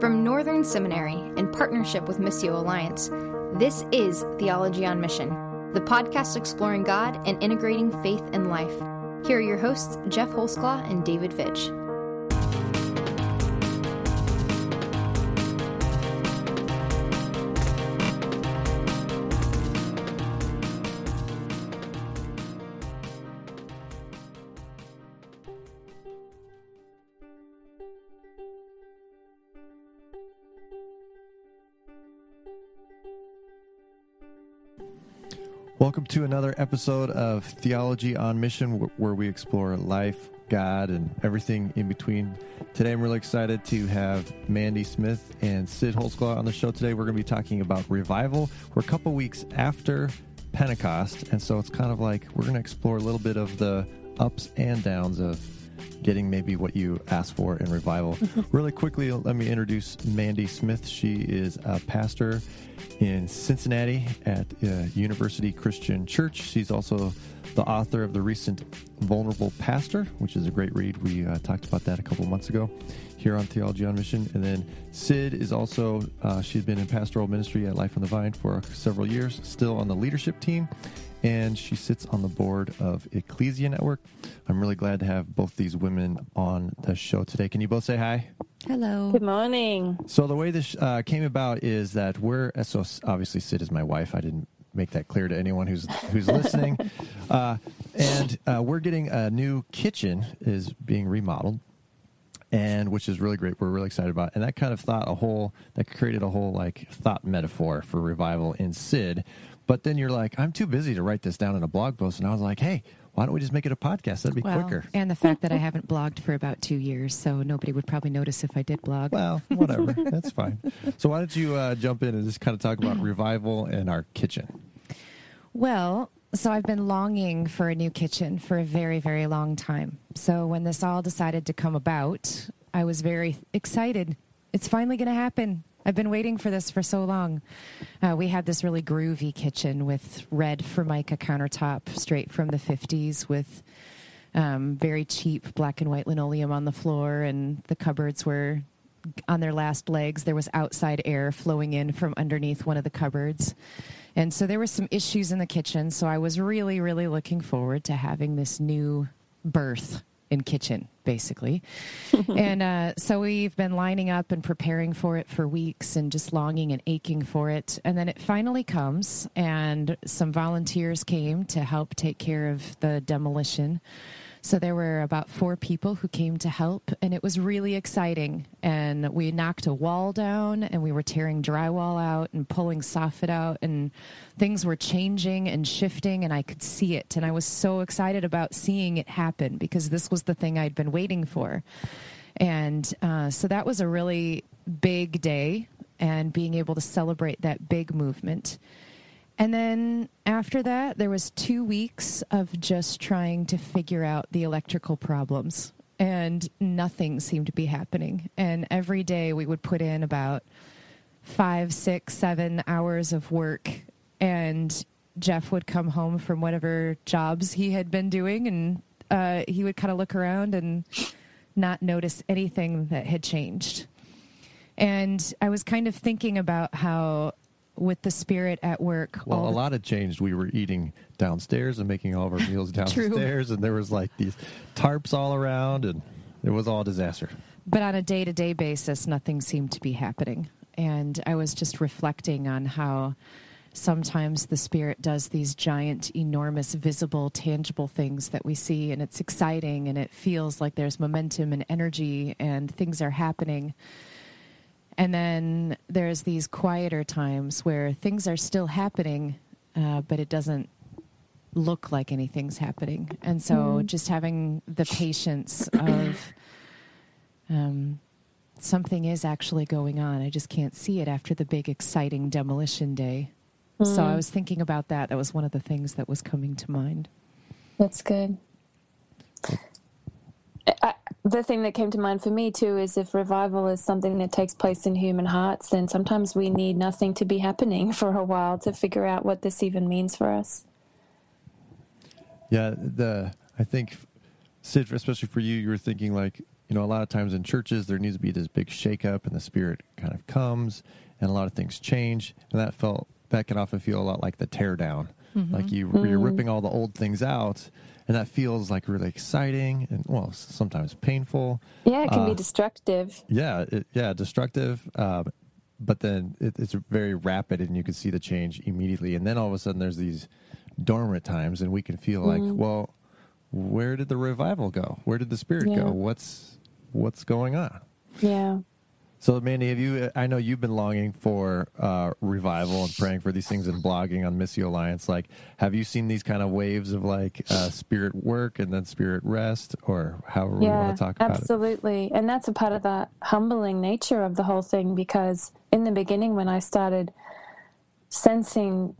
From Northern Seminary, in partnership with Missio Alliance, this is Theology on Mission, the podcast exploring God and integrating faith and life. Here are your hosts, Jeff Holsclaw and David Fitch. Welcome to another episode of Theology on Mission, where we explore life, God, and everything in between. Today, I'm really excited to have Mandy Smith and Sid Holsclaw on the show today. We're going to be talking about revival. We're a couple weeks after Pentecost, and so it's kind of like we're going to explore a little bit of the ups and downs of getting maybe what you asked for in revival. really quickly, let me introduce Mandy Smith. She is a pastor in Cincinnati at uh, University Christian Church. She's also the author of the recent Vulnerable Pastor, which is a great read. We uh, talked about that a couple months ago here on Theology on Mission. And then Sid is also, uh, she's been in pastoral ministry at Life on the Vine for several years, still on the leadership team, and she sits on the board of Ecclesia Network. I'm really glad to have both these women on the show today. Can you both say hi? Hello. Good morning. So the way this uh, came about is that we're so obviously Sid is my wife. I didn't make that clear to anyone who's who's listening. Uh, and uh, we're getting a new kitchen is being remodeled, and which is really great. We're really excited about, it. and that kind of thought a whole that created a whole like thought metaphor for revival in Sid. But then you're like, I'm too busy to write this down in a blog post, and I was like, hey, why don't we just make it a podcast? That'd be well, quicker. And the fact that I haven't blogged for about two years, so nobody would probably notice if I did blog. Well, whatever. That's fine. So why don't you uh, jump in and just kind of talk about revival and our kitchen? Well, so I've been longing for a new kitchen for a very, very long time. So when this all decided to come about, I was very excited. It's finally going to happen. I've been waiting for this for so long. Uh, we had this really groovy kitchen with red Formica countertop straight from the 50s with um, very cheap black and white linoleum on the floor, and the cupboards were on their last legs. There was outside air flowing in from underneath one of the cupboards. And so there were some issues in the kitchen. So I was really, really looking forward to having this new birth in kitchen basically. And uh, so we've been lining up and preparing for it for weeks and just longing and aching for it. And then it finally comes and some volunteers came to help take care of the demolition so there were about four people who came to help, and it was really exciting. And we knocked a wall down, and we were tearing drywall out and pulling soffit out, and things were changing and shifting, and I could see it. And I was so excited about seeing it happen because this was the thing I'd been waiting for. And uh, so that was a really big day, and being able to celebrate that big movement. And then after that, there was two weeks of just trying to figure out the electrical problems, and nothing seemed to be happening. And every day we would put in about five, six, seven hours of work, and Jeff would come home from whatever jobs he had been doing, and uh, he would kind of look around and not notice anything that had changed. And I was kind of thinking about how with the spirit at work. Well, a lot had changed. We were eating downstairs and making all of our meals downstairs, and there was like these tarps all around, and it was all disaster. But on a day to day basis, nothing seemed to be happening. And I was just reflecting on how sometimes the spirit does these giant, enormous, visible, tangible things that we see, and it's exciting and it feels like there's momentum and energy and things are happening and then there's these quieter times where things are still happening, uh, but it doesn't look like anything's happening. And so mm-hmm. just having the patience of um, something is actually going on. I just can't see it after the big, exciting demolition day. Mm-hmm. So I mm. was thinking about that. That was one of the things that was coming to mind. That's good. I, the thing that came to mind for me too is if revival is something that takes place in human hearts, then sometimes we need nothing to be happening for a while to figure out what this even means for us. Yeah, the I think Sid, especially for you, you were thinking like you know, a lot of times in churches there needs to be this big shakeup, and the Spirit kind of comes, and a lot of things change, and that felt that can often feel a lot like the tear down, mm-hmm. like you mm-hmm. you're ripping all the old things out, and that feels like really exciting and well sometimes painful. Yeah, it can uh, be destructive. Yeah, it, yeah, destructive. Uh, but then it, it's very rapid, and you can see the change immediately, and then all of a sudden there's these dormant times, and we can feel mm-hmm. like, well, where did the revival go? Where did the spirit yeah. go? What's what's going on? Yeah. So, Mandy, have you? I know you've been longing for uh, revival and praying for these things and blogging on Missio Alliance. Like, have you seen these kind of waves of like uh, spirit work and then spirit rest, or however yeah, we want to talk about absolutely. it? Absolutely, and that's a part of the humbling nature of the whole thing. Because in the beginning, when I started sensing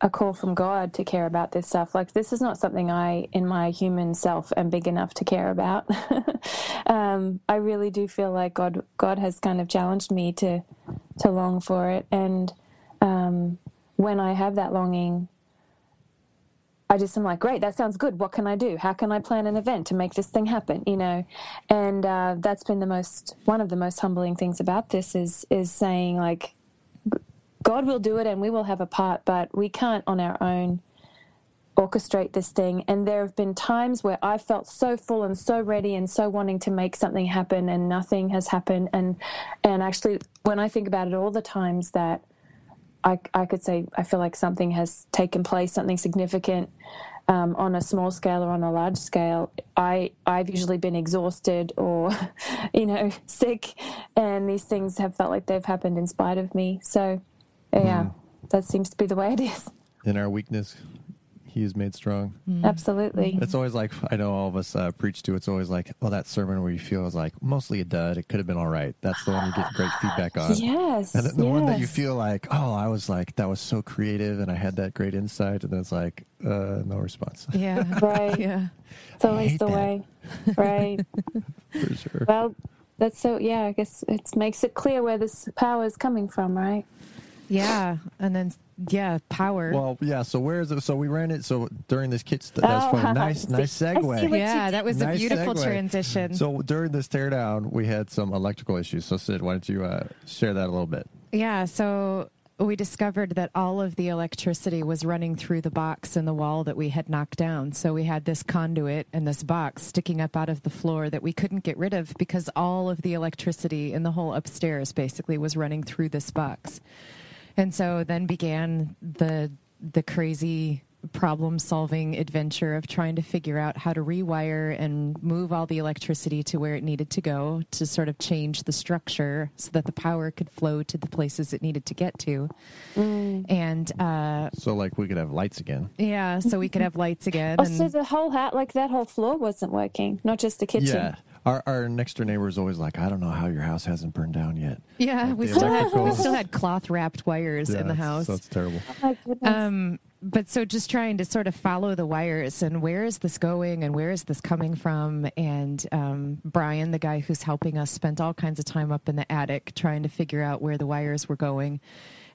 a call from God to care about this stuff. Like this is not something I, in my human self, am big enough to care about. um, I really do feel like God, God has kind of challenged me to, to long for it. And um, when I have that longing, I just am like, great, that sounds good. What can I do? How can I plan an event to make this thing happen? You know, and uh, that's been the most one of the most humbling things about this is is saying like, God will do it and we will have a part, but we can't on our own orchestrate this thing. And there have been times where I felt so full and so ready and so wanting to make something happen and nothing has happened. And and actually when I think about it all the times that I, I could say I feel like something has taken place, something significant um, on a small scale or on a large scale. I I've usually been exhausted or, you know, sick, and these things have felt like they've happened in spite of me. So yeah, mm. that seems to be the way it is. In our weakness, he is made strong. Mm. Absolutely. It's always like I know all of us uh, preach to. It's always like, well, that sermon where you feel is like mostly a dud. It could have been all right. That's the one you get great feedback on. Yes. And then the yes. one that you feel like, oh, I was like, that was so creative, and I had that great insight, and then it's like, uh, no response. Yeah. right. Yeah. It's always the that. way. Right. For sure. Well, that's so. Yeah. I guess it makes it clear where this power is coming from, right? Yeah, and then yeah, power. Well, yeah. So where is it? So we ran it. So during this kit, that's oh, funny. Nice, nice segue. Yeah, that was nice a beautiful segue. transition. So during this teardown, we had some electrical issues. So Sid, why don't you uh, share that a little bit? Yeah. So we discovered that all of the electricity was running through the box in the wall that we had knocked down. So we had this conduit and this box sticking up out of the floor that we couldn't get rid of because all of the electricity in the whole upstairs basically was running through this box. And so then began the the crazy problem solving adventure of trying to figure out how to rewire and move all the electricity to where it needed to go to sort of change the structure so that the power could flow to the places it needed to get to. Mm. And uh, so, like, we could have lights again. Yeah, so we could have lights again. oh, and, so the whole hat, like that whole floor wasn't working, not just the kitchen. Yeah. Our, our next door neighbor is always like, I don't know how your house hasn't burned down yet. Yeah, like we still had we still had cloth wrapped wires yeah, in the house. That's terrible. Oh, um, but so just trying to sort of follow the wires and where is this going and where is this coming from? And um, Brian, the guy who's helping us, spent all kinds of time up in the attic trying to figure out where the wires were going.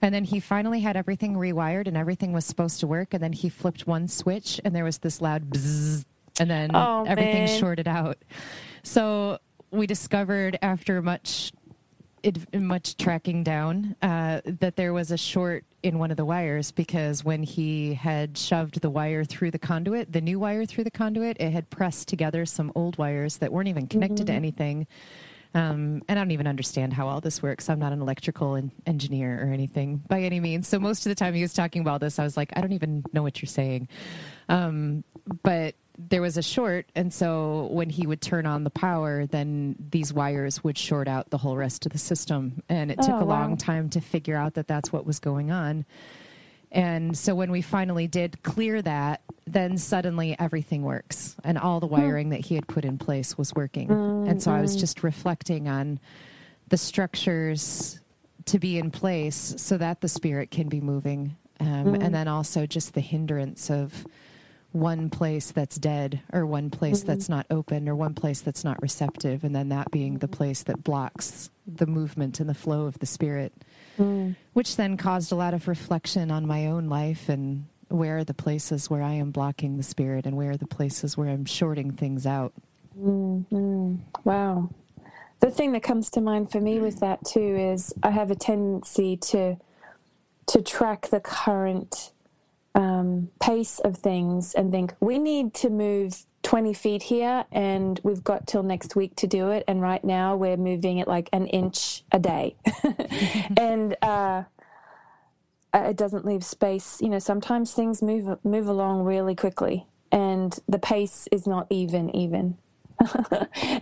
And then he finally had everything rewired and everything was supposed to work. And then he flipped one switch and there was this loud bzzz, and then oh, everything man. shorted out. So we discovered after much it, much tracking down uh, that there was a short in one of the wires because when he had shoved the wire through the conduit, the new wire through the conduit, it had pressed together some old wires that weren't even connected mm-hmm. to anything. Um, and I don't even understand how all this works. I'm not an electrical en- engineer or anything by any means. So most of the time he was talking about this, I was like, I don't even know what you're saying. Um, but there was a short, and so when he would turn on the power, then these wires would short out the whole rest of the system. And it oh, took a wow. long time to figure out that that's what was going on. And so when we finally did clear that, then suddenly everything works, and all the hmm. wiring that he had put in place was working. Mm-hmm. And so I was mm-hmm. just reflecting on the structures to be in place so that the spirit can be moving, um, mm-hmm. and then also just the hindrance of one place that's dead or one place mm-hmm. that's not open or one place that's not receptive and then that being the place that blocks the movement and the flow of the spirit mm. which then caused a lot of reflection on my own life and where are the places where i am blocking the spirit and where are the places where i'm shorting things out Mm-hmm. Wow. The thing that comes to mind for me with that too is I have a tendency to to track the current um, pace of things and think we need to move 20 feet here and we've got till next week to do it. And right now we're moving at like an inch a day. And uh, it doesn't leave space. You know sometimes things move move along really quickly and the pace is not even even.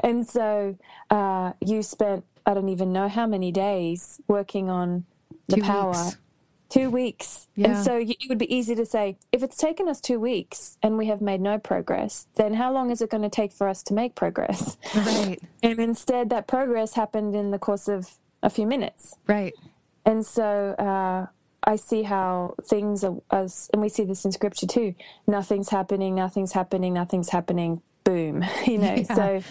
And so uh, you spent i don't even know how many days working on the Two power weeks. Two weeks Yeah. and so it would be easy to say if it's taken us two weeks and we have made no progress then how long is it going to take for us to make progress Right. and instead that progress happened in the course of a few minutes Right. and so uh, I see how things are, as, and we see this in scripture too. Nothing's happening, nothing's happening, nothing's happening. Boom, you know. Yeah. So,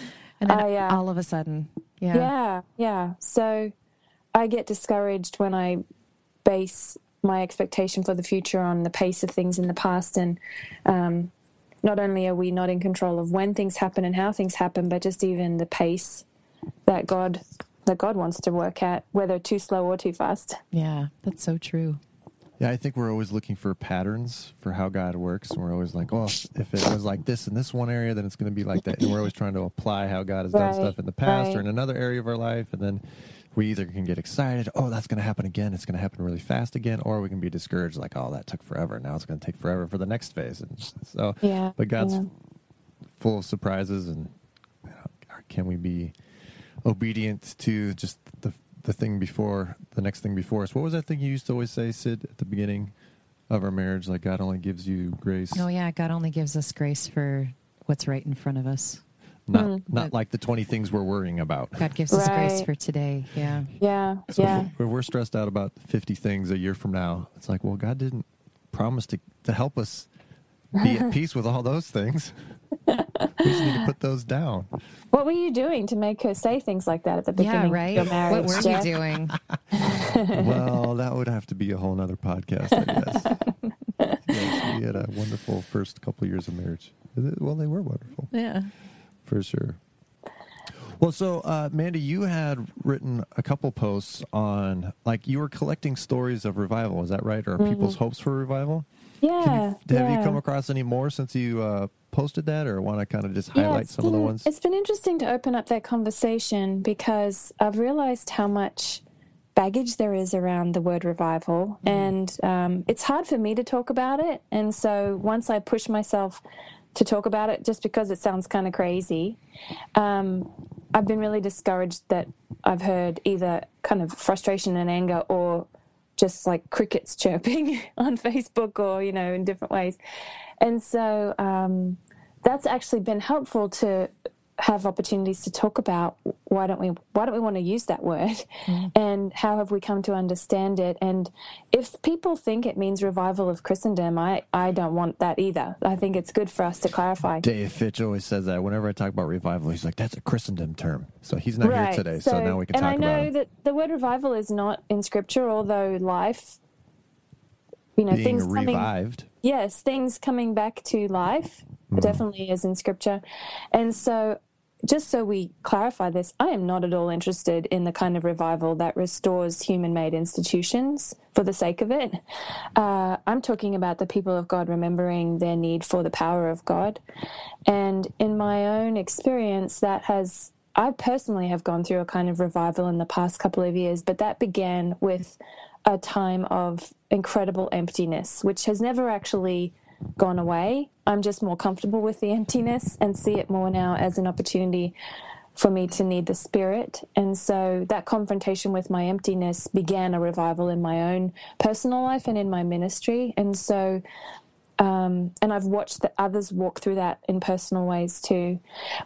And then I, uh, all of a sudden, yeah. yeah, yeah. So, I get discouraged when I base my expectation for the future on the pace of things in the past, and um, not only are we not in control of when things happen and how things happen, but just even the pace that God that God wants to work at, whether too slow or too fast. Yeah, that's so true. Yeah, I think we're always looking for patterns for how God works. And we're always like, oh, if it was like this in this one area, then it's going to be like that. And we're always trying to apply how God has done stuff in the past or in another area of our life. And then we either can get excited, oh, that's going to happen again. It's going to happen really fast again. Or we can be discouraged, like, oh, that took forever. Now it's going to take forever for the next phase. And so, Yeah, but God's yeah. full of surprises. And you know, can we be obedient to just the the thing before the next thing before us. What was that thing you used to always say, Sid, at the beginning of our marriage? Like God only gives you grace, Oh, yeah. God only gives us grace for what's right in front of us. Not Mm. not like the twenty things we're worrying about. God gives us grace for today. Yeah. Yeah, So yeah. if we're, we're stressed out about fifty things a year from now, it's like, well, God didn't promise to to help us be at peace with all those things. we just need to put those down. What were you doing to make her say things like that at the Yeah, beginning right. of your marriage? What were Jeff? you doing? well, that would have to be a whole nother podcast, I guess. yes, we had a wonderful first couple years of marriage. Well, they were wonderful. yeah. For sure. Well, so uh, Mandy, you had written a couple posts on, like, you were collecting stories of revival. Is that right? Or people's hopes for revival? Yeah. Can you, have Mm-hmm. yeah. you come across any more since you uh, posted that, or want to kind of just highlight it's some of the ones? It's been interesting to open up that conversation because I've realized how much baggage there is around the word revival, and um, it's hard for me to talk about it. And so once I push myself to talk about it, just because it sounds kind of crazy, um, I've been really discouraged that I've heard either kind of frustration and anger or just like crickets chirping on Facebook or, you know, in different ways. And so um, that's actually been helpful to have opportunities to talk about why don't we why don't we want to use that word and how have we come to understand it and if people think it means revival of christendom i i don't want that either i think it's good for us to clarify Dave Fitch always says that whenever I talk about revival, he's like, that's a Christendom term. So he's not here today. So, now we can talk. and talk I know about that the word revival is not in scripture, although life, you know, being things coming, revived. yes, things coming back to life Hmm. definitely is in scripture, and so. Just so we clarify this, I am not at all interested in the kind of revival that restores human made institutions for the sake of it. Uh, I'm talking about the people of God remembering their need for the power of God. And in my own experience, that has, I personally have gone through a kind of revival in the past couple of years, but that began with a time of incredible emptiness, which has never actually gone away. I'm just more comfortable with the emptiness and see it more now as an opportunity for me to need the spirit. And so that confrontation with my emptiness began a revival in my own personal life and in my ministry. And so um, and I've watched the others walk through that in personal ways too.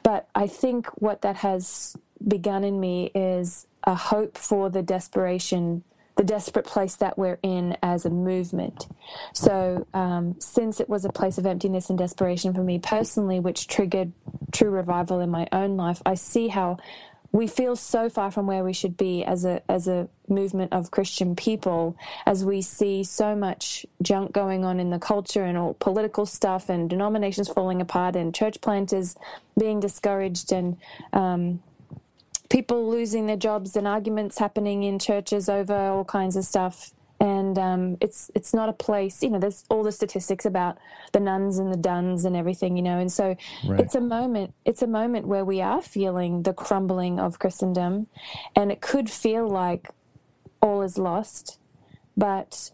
But I think what that has begun in me is a hope for the desperation, the desperate place that we're in as a movement. So, um, since it was a place of emptiness and desperation for me personally, which triggered true revival in my own life, I see how we feel so far from where we should be as a as a movement of Christian people as we see so much junk going on in the culture and all political stuff and denominations falling apart and church planters being discouraged and um, people losing their jobs and arguments happening in churches over all kinds of stuff and um, it's it's not a place you know there's all the statistics about the nones and the dones and everything you know and so right. it's a moment it's a moment where we are feeling the crumbling of christendom and it could feel like all is lost but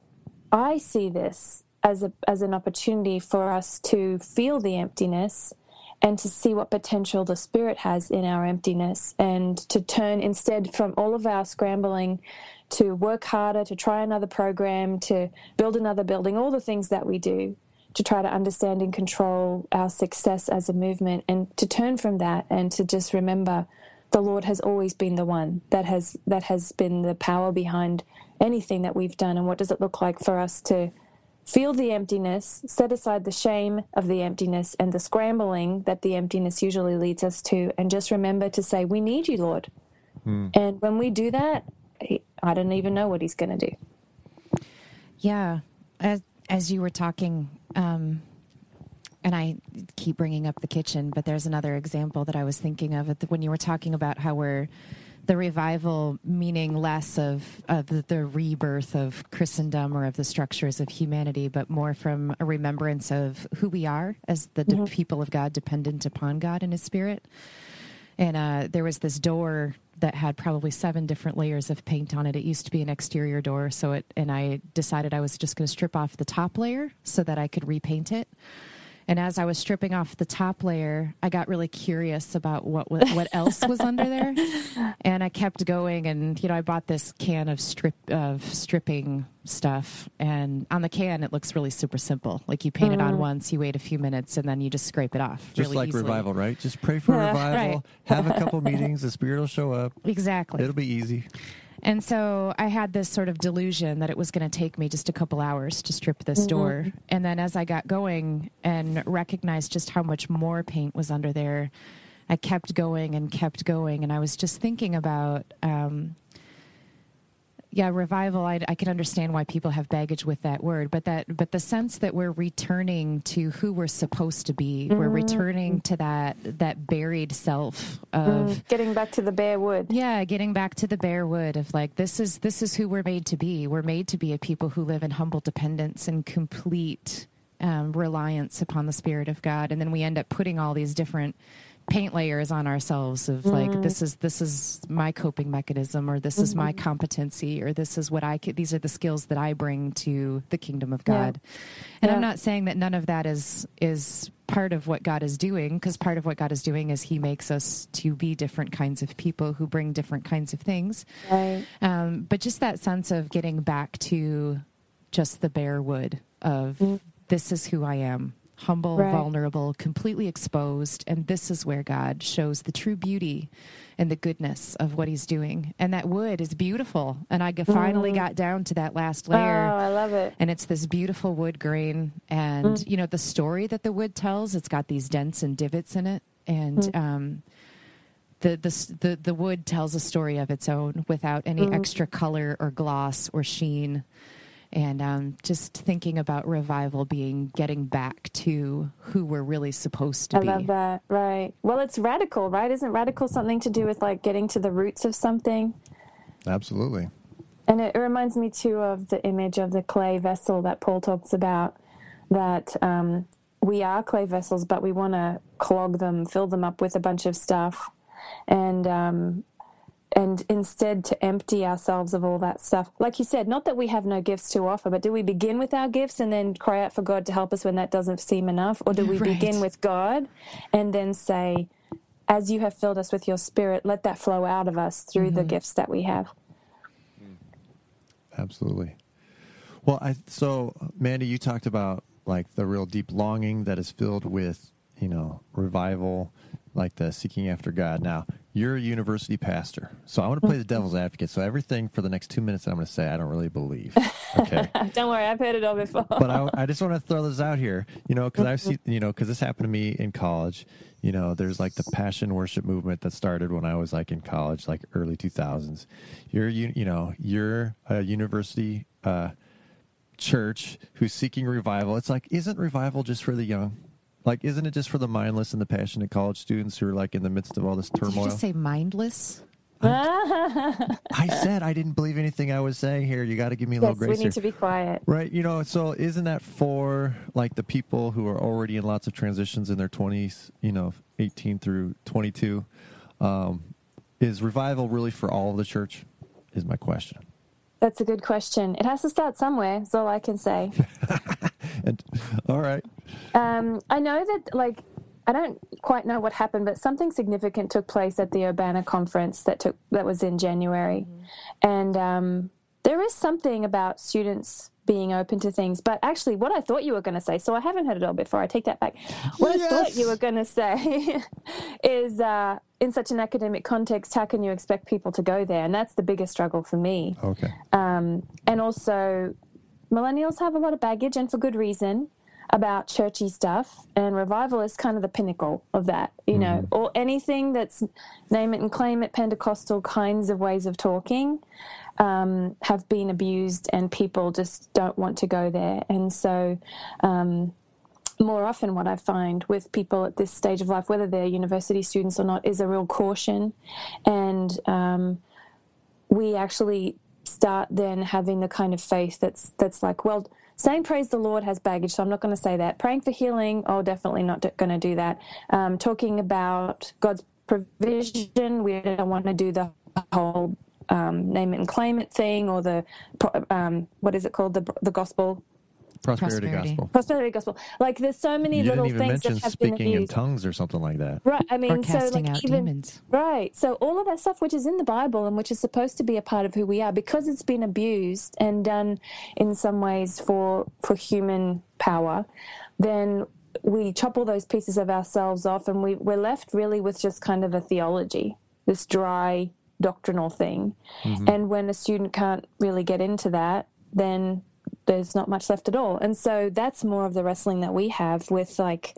i see this as a as an opportunity for us to feel the emptiness and to see what potential the spirit has in our emptiness and to turn instead from all of our scrambling to work harder, to try another program, to build another building, all the things that we do to try to understand and control our success as a movement and to turn from that and to just remember the Lord has always been the one that has that has been the power behind anything that we've done and what does it look like for us to feel the emptiness, set aside the shame of the emptiness and the scrambling that the emptiness usually leads us to and just remember to say we need you Lord. Mm. And when we do that, I don't even know what he's going to do. Yeah, as as you were talking, um, and I keep bringing up the kitchen, but there's another example that I was thinking of when you were talking about how we're the revival meaning less of, of the rebirth of Christendom or of the structures of humanity, but more from a remembrance of who we are as the mm-hmm. de- people of God, dependent upon God and His Spirit. And uh, there was this door that had probably seven different layers of paint on it. It used to be an exterior door, so it and I decided I was just going to strip off the top layer so that I could repaint it. And as I was stripping off the top layer, I got really curious about what what else was under there, and I kept going. And you know, I bought this can of strip of stripping stuff, and on the can it looks really super simple. Like you paint mm. it on mm. once, you wait a few minutes, and then you just scrape it off. Just really like easily. revival, right? Just pray for yeah, revival. Right. Have a couple meetings. The Spirit will show up. Exactly. It'll be easy. And so I had this sort of delusion that it was going to take me just a couple hours to strip this mm-hmm. door. And then as I got going and recognized just how much more paint was under there, I kept going and kept going. And I was just thinking about um, yeah, revival. I, I can understand why people have baggage with that word, but that, but the sense that we're returning to who we're supposed to be, mm-hmm. we're returning to that that buried self of mm, getting back to the bare wood. Yeah, getting back to the bare wood of like this is this is who we're made to be. We're made to be a people who live in humble dependence and complete um, reliance upon the Spirit of God, and then we end up putting all these different paint layers on ourselves of like mm. this is this is my coping mechanism or this mm-hmm. is my mm-hmm. competency or this is what I can, these are the skills that I bring to the kingdom of God. Yeah. And yeah. I'm not saying that none of that is is part of what God is doing because part of what God is doing is he makes us to be different kinds of people who bring different kinds of things. Right. Um, but just that sense of getting back to just the bare wood of mm. this is who I am humble, right. vulnerable, completely exposed. And this is where God shows the true beauty and the goodness of what he's doing. And that wood is beautiful. And I finally mm. got down to that last layer. Oh, I love it. And it's this beautiful wood grain. And, mm. you know, the story that the wood tells, it's got these dents and divots in it. And, mm. um, the, the, the, the wood tells a story of its own without any mm. extra color or gloss or sheen and um, just thinking about revival being getting back to who we're really supposed to I be. I love that. Right. Well, it's radical, right? Isn't radical something to do with like getting to the roots of something? Absolutely. And it, reminds me too of the image of the clay vessel that Paul talks about. That um, we are clay vessels, but we want to clog them, fill them up with a bunch of stuff, and um, and instead to empty ourselves of all that stuff. Like you said, not that we have no gifts to offer, but do we begin with our gifts and then cry out for God to help us when that doesn't seem enough? Or do we right. begin with God and then say, as you have filled us with your spirit, let that flow out of us through mm-hmm. the gifts that we have? Absolutely. Well, I, so Mandy, you talked about like the real deep longing that is filled with, you know, revival, like the seeking after God. Now, you're a university pastor. So I want to play the devil's advocate. So everything for the next two minutes that I'm going to say, I don't really believe. Okay. Don't worry, I've heard it all before. but I, I just want to throw this out here, you know, because I've seen, you know, because this happened to me in college. You know, there's like the passion worship movement that started when I was like in college, like early 2000s. You're, you, you know, you're a university uh, church who's seeking revival. It's like, isn't revival just for the young? Like, isn't it just for the mindless and the passionate college students who are like in the midst of all this Did you turmoil? just say mindless? I said I didn't believe anything I was saying here. You got to give me a little yes, we need here. to be quiet. Right, you know, so isn't that for like the people who are already in lots of transitions in their 20s, you know, 18 through 22? Um, is revival really for all of the church? Is my question. That's a good question. It has to start somewhere. That's all I can say. And all right, Um, I know that, like, I don't quite know what happened, but something significant took place at the Urbana conference that took that was in January, and um, there is something about students being open to things. But actually, what I thought you were going to say, so I haven't heard it all before. I take that back. What I thought you were going to say is, uh, in such an academic context, how can you expect people to go there? And that's the biggest struggle for me. okay, Um, and also, millennials have a lot of baggage, and for good reason, about churchy stuff. And revival is kind of the pinnacle of that, you know, or anything that's name it and claim it Pentecostal kinds of ways of talking um, have been abused, and people just don't want to go there. And so, um, more often what I find with people at this stage of life, whether they're university students or not, is a real caution. And um, we actually start then having the kind of faith that's that's like, well, saying praise the Lord has baggage, so I'm not going to say that. Praying for healing, oh, definitely not going to do that. Um, talking about God's provision, we don't want to do the whole um, name it and claim it thing or the um, what is it called the the gospel prosperity, Prosperity. gospel. prosperity gospel. Like there's so many You little didn't even things that mention have been speaking in tongues or something like that. Right. I mean, Or so like out even demons. right. So all of that stuff, which is in the Bible and which is supposed to be a part of who we are, because it's been abused and done in some ways for for human power, then we chop all those pieces of ourselves off, and we we're left really with just kind of a theology, this dry doctrinal thing. Mm-hmm. And when a student can't really get into that, then there's not much left at all. And so that's more of the wrestling that we have with like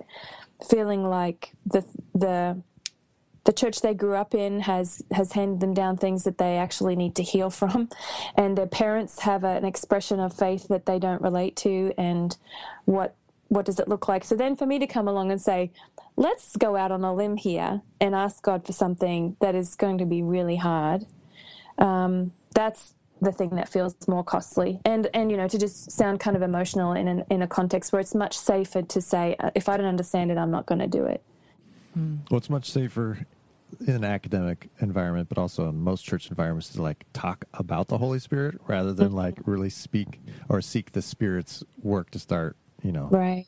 feeling like the the the church they grew up in has has handed them down things that they actually need to heal from and their parents have a, an expression of faith that they don't relate to and what what does it look like so then for me to come along and say let's go out on a limb here and ask god for something that is going to be really hard um, that's the thing that feels more costly. And and you know to just sound kind of emotional in an, in a context where it's much safer to say uh, if i don't understand it i'm not going to do it. Well, it's much safer in an academic environment, but also in most church environments to like talk about the Holy Spirit rather than like really speak or seek the Spirit's work to start, you know, right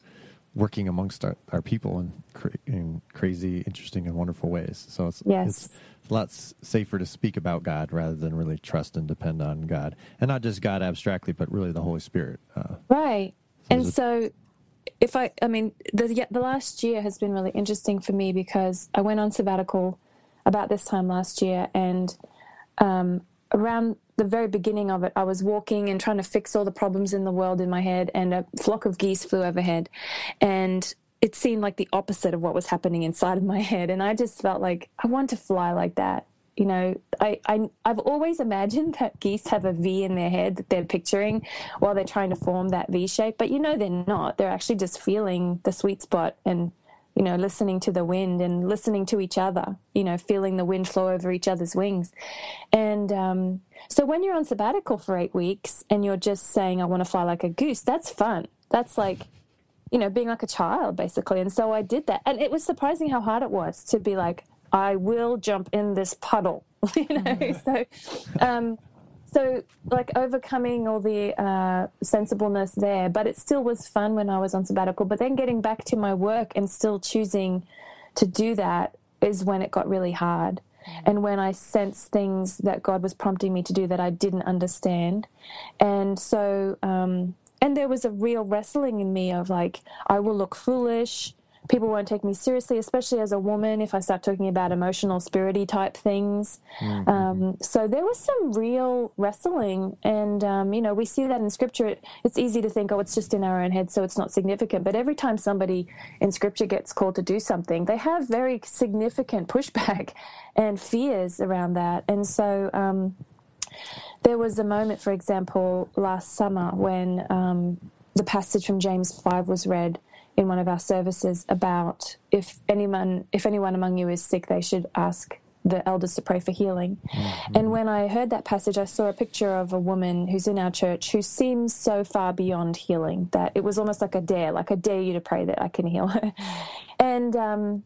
working amongst our, our people in, cra- in crazy, interesting, and wonderful ways. So it's Yes. it's a lot safer to speak about God rather than really trust and depend on God, and not just God abstractly, but really the Holy Spirit. Uh, Right. So and it- so if I I mean the the last year has been really interesting for me because I went on sabbatical about this time last year and um, around the very beginning of it I was walking and trying to fix all the problems in the world in my head and a flock of geese flew overhead. And it seemed like the opposite of what was happening inside of my head. And I just felt like I want to fly like that. You know, I, I I've always imagined that geese have a V in their head that they're picturing while they're trying to form that V shape, but you know they're not. They're actually just feeling the sweet spot and you know listening to the wind and listening to each other. You know, feeling the wind flow over each other's wings. And um, so when you're on sabbatical for eight weeks and you're just saying I want to fly like a goose, that's fun. That's like you know, being like a child basically. And so I did that. And it was surprising how hard it was to be like, I will jump in this puddle, you know? So, um, so like overcoming all the uh, sensibleness there, but it still was fun when I was on sabbatical. But then getting back to my work and still choosing to do that is when it got really hard. And when I sensed things that God was prompting me to do that I didn't understand. And so, um, and there was a real wrestling in me of like, I will look foolish people won't take me seriously, especially as a woman, if I start talking about emotional, spirity type things. Mm-hmm. Um, so there was some real wrestling. And, um, you know, we see that in scripture. It's easy to think, oh, it's just in our own head, so it's not significant. But every time somebody in scripture gets called to do something, they have very significant pushback and fears around that. And so, um, there was a moment, for example, last summer when um, the passage from James 5 was read in one of our services about if anyone if anyone among you is sick they should ask the elders to pray for healing. Mm-hmm. And when I heard that passage, I saw a picture of a woman who's in our church who seems so far beyond healing that it was almost like a dare, like I dare you to pray that I can heal her. And um,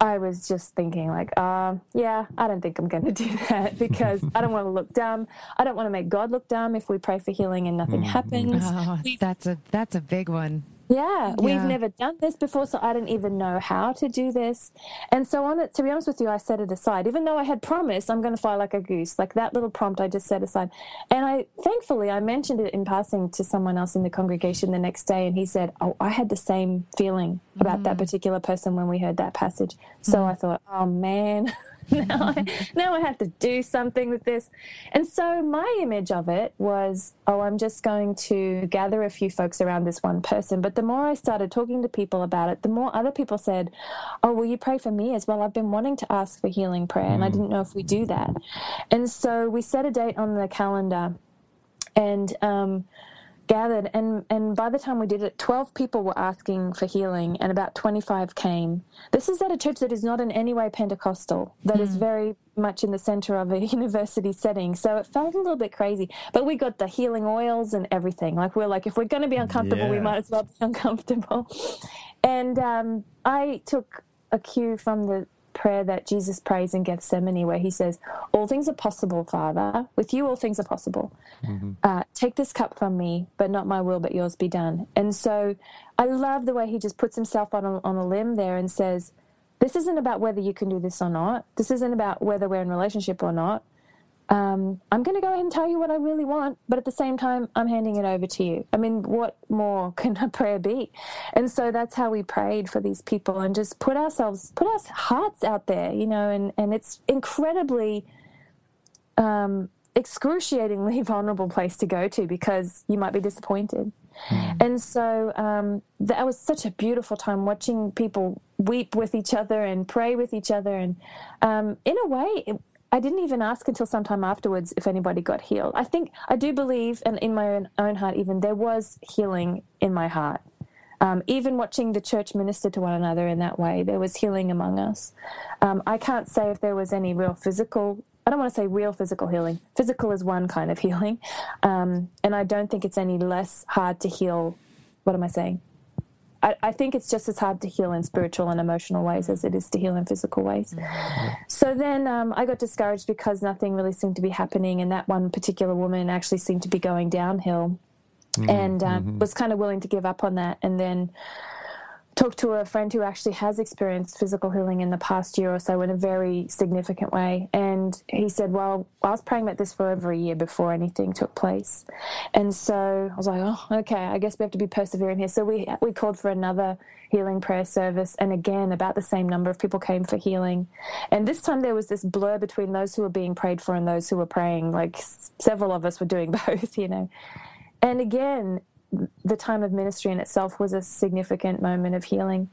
I was just thinking, like, uh, yeah, I don't think I'm going to do that because I don't want to look dumb. I don't want to make God look dumb if we pray for healing and nothing mm. happens. Oh, that's a that's a big one. Yeah, we've never done this before, so I didn't even know how to do this. And so on it, to be honest with you, I set it aside. Even though I had promised I'm going to fly like a goose, like that little prompt I just set aside. And I, thankfully, I mentioned it in passing to someone else in the congregation the next day, and he said, Oh, I had the same feeling about mm. that particular person when we heard that passage. So mm. I thought, Oh man. now, I, now I have to do something with this. And so my image of it was, oh, I'm just going to gather a few folks around this one person. But the more I started talking to people about it, the more other people said, oh, will you pray for me as well? I've been wanting to ask for healing prayer, and I mm. didn't know if we do that. And so we set a date on the calendar. And um, gathered and and by the time we did it 12 people were asking for healing and about 25 came this is at a church that is not in any way pentecostal that mm. is hmm. very much in the center of a university setting so it felt a little bit crazy but we got the healing oils and everything like we're like if we're going to be uncomfortable yeah. we might as well be uncomfortable and um, i took a cue from the prayer that Jesus prays in Gethsemane, where he says, All things are possible, Father. With you, all things are possible. Mm-hmm. Uh, take this cup from me, but not my will, but yours be done. And so I love the way he just puts himself on a, on a limb there and says, This isn't about whether you can do this or not. This isn't about whether we're in relationship or not um, I'm going to go ahead and tell you what I really want, but at the same time, I'm handing it over to you. I mean, what more can a prayer be? And so that's how we prayed for these people and just put ourselves, put our hearts out there, you know, and, and it's incredibly, um, excruciatingly vulnerable place to go to because you might be disappointed. Mm. And so um, that was such a beautiful time watching people weep with each other and pray with each other. And um, in a way, it, I didn't even ask until sometime afterwards if anybody got healed. I think I do believe, and in my own, own heart, even there was healing in my heart. Um, even watching the church minister to one another in that way, there was healing among us. Um, I can't say if there was any real physical. I don't want to say real physical healing. Physical is one kind of healing, um, and I don't think it's any less hard to heal. What am I saying? I, I, think it's just as hard to heal in spiritual and emotional ways as it is to heal in physical ways. Mm-hmm. So then um, I got discouraged because nothing really seemed to be happening, and that one particular woman actually seemed to be going downhill, mm-hmm. and um, mm-hmm. was kind of willing to give up on that. And then talked to a friend who actually has experienced physical healing in the past year or so in a very significant way. And he said, Well, I was praying about this for over a year before anything took place. And so I was like, Oh, okay, I guess we have to be persevering here. So we, we called for another healing prayer service. And again, about the same number of people came for healing. And this time there was this blur between those who were being prayed for and those who were praying. Like several of us were doing both, you know. And again, the time of ministry in itself was a significant moment of healing,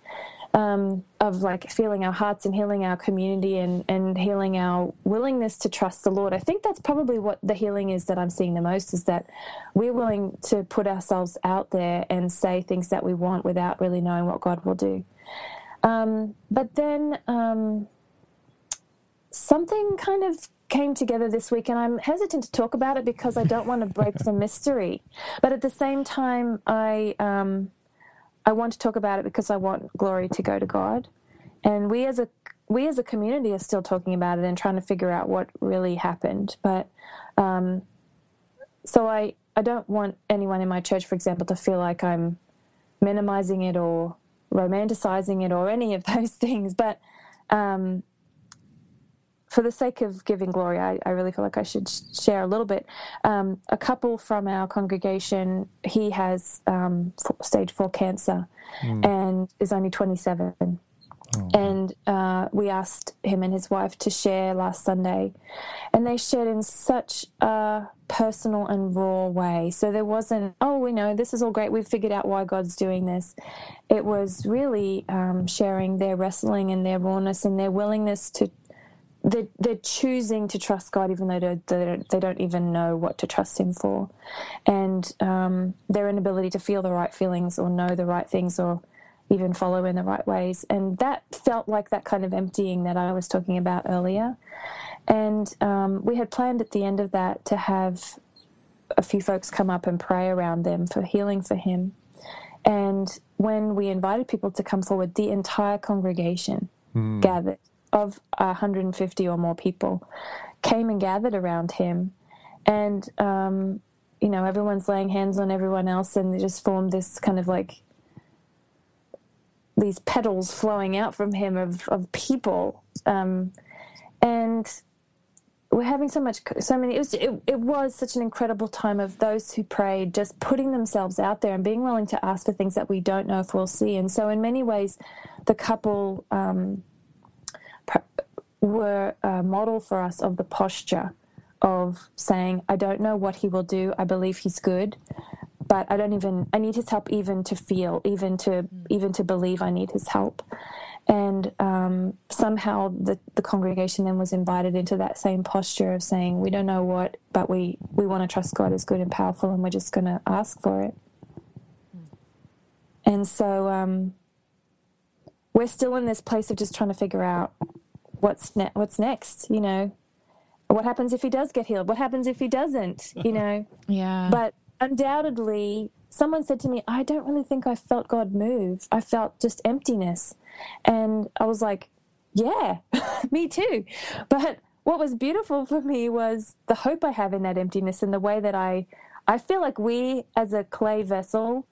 um, of like feeling our hearts and healing our community and, and healing our willingness to trust the Lord. I think that's probably what the healing is that I'm seeing the most is that we're willing to put ourselves out there and say things that we want without really knowing what God will do. Um, but then um, something kind of came together this week, and I'm hesitant to talk about it because I don't want to break the mystery. But at the same time, I um, I want to talk about it because I want glory to go to God, and we as a we as a community are still talking about it and trying to figure out what really happened. But um, so I I don't want anyone in my church, for example, to feel like I'm minimizing it or romanticizing it or any of those things. But um, for the sake of giving glory, I, I really feel like I should share a little bit. Um, a couple from our congregation, he has um, stage four cancer mm. and is only 27. Oh. And uh, we asked him and his wife to share last Sunday, and they shared in such a personal and raw way. So there wasn't, oh, we know this is all great. We've figured out why God's doing this. It was really um, sharing their wrestling and their rawness and their willingness to they're, they're choosing to trust God even though they don't, they don't even know what to trust Him for. And um, their inability to feel the right feelings or know the right things or even follow in the right ways. And that felt like that kind of emptying that I was talking about earlier. And um, we had planned at the end of that to have a few folks come up and pray around them for healing for him. And when we invited people to come forward, the entire congregation mm. gathered of 150 or more people came and gathered around him. And, um, you know, everyone's laying hands on everyone else, and they just formed this kind of like these petals flowing out from him of, of people. Um, and we're having so much, so many, it was, it, it was such an incredible time of those who prayed, just putting themselves out there and being willing to ask for things that we don't know if we'll see. And so, in many ways, the couple, um, were a model for us of the posture of saying, I don't know what he will do. I believe he's good, but I don't even, I need his help even to feel, even to, even to believe I need his help. And um, somehow the, the congregation then was invited into that same posture of saying, we don't know what, but we, we want to trust God is good and powerful and we're just going to ask for it. And so, um, we're still in this place of just trying to figure out what's ne- what's next. You know, what happens if he does get healed? What happens if he doesn't? You know. yeah. But undoubtedly, someone said to me, "I don't really think I felt God move. I felt just emptiness," and I was like, "Yeah, me too." But what was beautiful for me was the hope I have in that emptiness and the way that I I feel like we as a clay vessel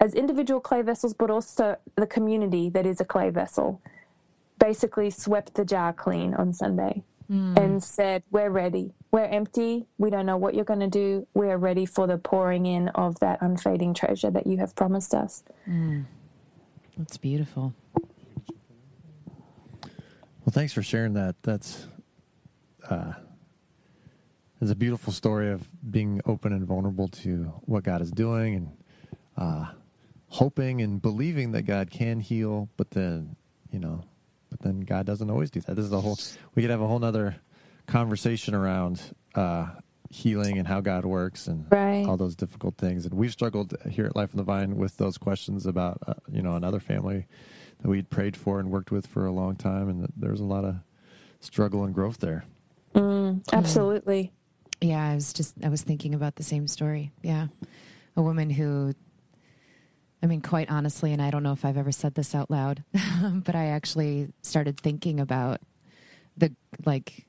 as individual clay vessels, but also the community that is a clay vessel, basically swept the jar clean on Sunday mm. and said, We're ready. We're empty. We don't know what you're going to do. We're ready for the pouring in of that unfading treasure that you have promised us. Mm. That's beautiful. Well, thanks for sharing that. That's uh, it's a beautiful story of being open and vulnerable to what God is doing and uh, hoping and believing that God can heal, but then, you know, but then God doesn't always do that. This is a whole, we could have a whole nother conversation around uh, healing and how God works and right. all those difficult things. And we've struggled here at Life on the Vine with those questions about, uh, you know, another family that we'd prayed for and worked with for a long time. And there's a lot of struggle and growth there. Mm, absolutely. Yeah, I was just, I was thinking about the same story. Yeah. A woman who I mean, quite honestly, and I don't know if I've ever said this out loud, but I actually started thinking about the like.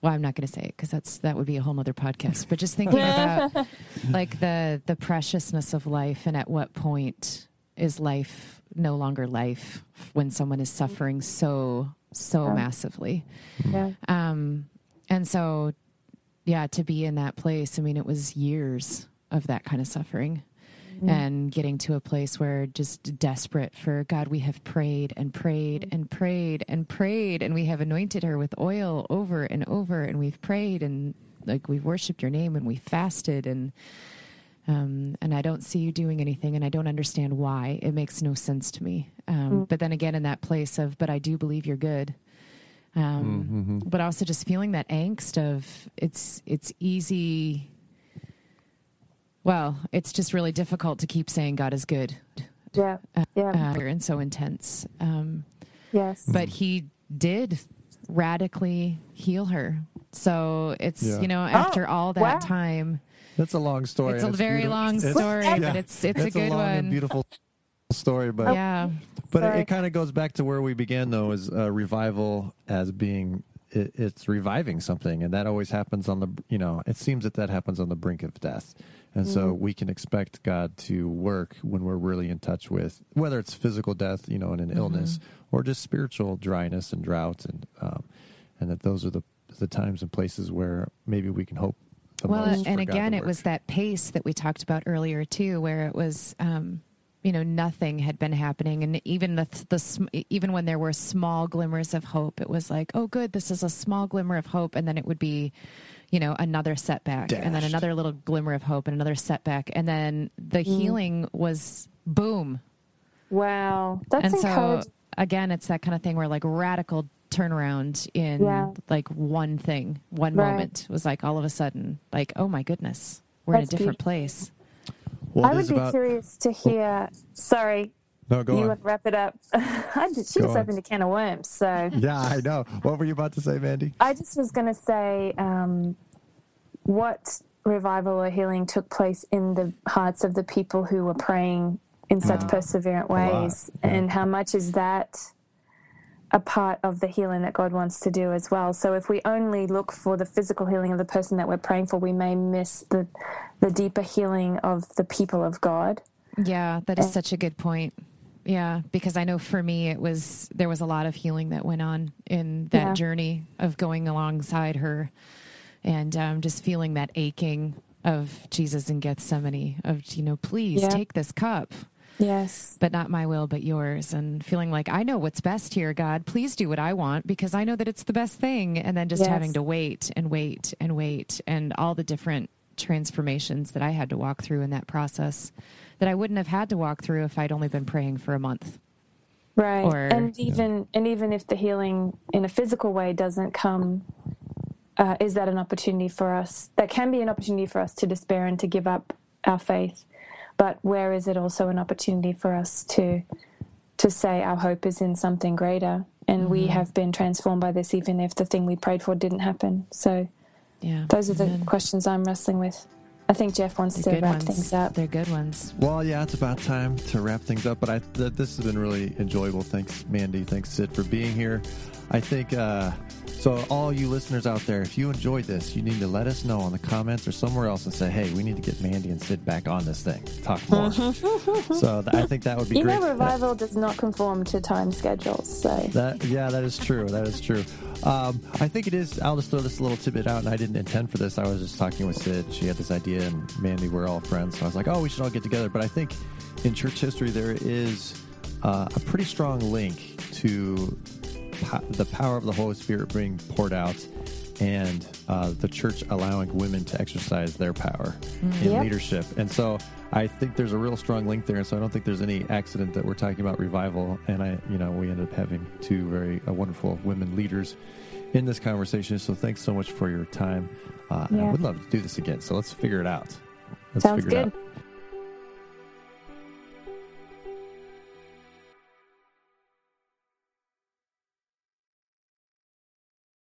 Well, I'm not going to say it because that's that would be a whole other podcast. But just thinking about like the the preciousness of life, and at what point is life no longer life when someone is suffering so so yeah. massively. Yeah. Um, and so, yeah, to be in that place. I mean, it was years of that kind of suffering mm-hmm. and getting to a place where just desperate for God, we have prayed and prayed and prayed and prayed, and we have anointed her with oil over and over, and we've prayed and like we've worshiped your name and we fasted and um, and I don't see you doing anything, and I don't understand why. It makes no sense to me. Um, mm-hmm. But then again, in that place of, but I do believe you're good. Um, mm-hmm. But also just feeling that angst of it's it's easy well, it's just really difficult to keep saying God is good. Yeah. Yeah. Uh, and so intense. Um, yes. But he did radically heal her. So it's, yeah. you know, after oh, all that wow. time. That's a long story. It's a very beautiful. long story, it's, but it's it's, it's a good a one. beautiful story, but yeah. But Sorry. it, it kind of goes back to where we began, though, as uh, revival as being it, it's reviving something, and that always happens on the you know it seems that that happens on the brink of death. And mm-hmm. so we can expect God to work when we're really in touch with whether it's physical death, you know, in an mm-hmm. illness, or just spiritual dryness and drought, and um, and that those are the the times and places where maybe we can hope. Well, and again, it was that pace that we talked about earlier too, where it was, um, you know, nothing had been happening, and even the the even when there were small glimmers of hope, it was like, oh, good, this is a small glimmer of hope, and then it would be, you know, another setback, and then another little glimmer of hope, and another setback, and then the mm. healing was boom, Wow. That's and so encouraging. again, it's that kind of thing where like radical turnaround in Yeah. like one thing, one Right. moment was like all of a sudden, like, oh my goodness, we're in a different beautiful. place. I would be about- curious to hear. Sorry, No, go you on. want to wrap it up. I just, she Go just on. opened a can of worms. So Yeah, I know. What were you about to say, Mandy? I just was going to say um, what revival or healing took place in the hearts of the people who were praying in such perseverant ways, yeah. and how much is that a part of the healing that God wants to do as well. So if we only look for the physical healing of the person that we're praying for, we may miss the the deeper healing of the people of God. Yeah, that is such a good point. Yeah, because I know for me it was there was a lot of healing that went on in that Yeah. journey of going alongside her and um, just feeling that aching of Jesus in Gethsemane of you know please Yeah. take this cup Yes. but not my will but yours and feeling like I know what's best here God please do what I want because I know that it's the best thing and then just Yes. having to wait and wait and wait and all the different transformations that I had to walk through in that process that I wouldn't have had to walk through if I'd only been praying for a month. Right. Or- and even and even if the healing in a physical way doesn't come, uh, is that an opportunity for us? That can be an opportunity for us to despair and to give up our faith. But where is it also an opportunity for us to to say our hope is in something greater, and we mm-hmm. have been transformed by this, even if the thing we prayed for didn't happen. So Yeah. those are the Amen. questions I'm wrestling with. I think Jeff wants They're to good wrap ones. things up. They're good ones. Well, yeah, it's about time to wrap things up. But I, th- this has been really enjoyable. Thanks, Mandy. Thanks, Sid, for being here. I think uh, so. All you listeners out there, if you enjoyed this, you need to let us know in the comments or somewhere else and say, "Hey, we need to get Mandy and Sid back on this thing. Talk more." so th- I think that would be You great. know, revival does not conform to time schedules, so That yeah, that is true. That is true. Um, I think it is. I'll just throw this little tidbit out, and I didn't intend for this. I was just talking with Sid. She had this idea, and Mandy, we're all friends. So I was like, oh, we should all get together. But I think in church history there is uh, a pretty strong link to po- the power of the Holy Spirit being poured out. And uh, the church allowing women to exercise their power in Yep. leadership. And so I think there's a real strong link there. And so I don't think there's any accident that we're talking about revival. And I, you know, we ended up having two very uh, wonderful women leaders in this conversation. So thanks so much for your time. Uh, and I would love to do this again. So let's figure it out. Let's Sounds figure it good. out.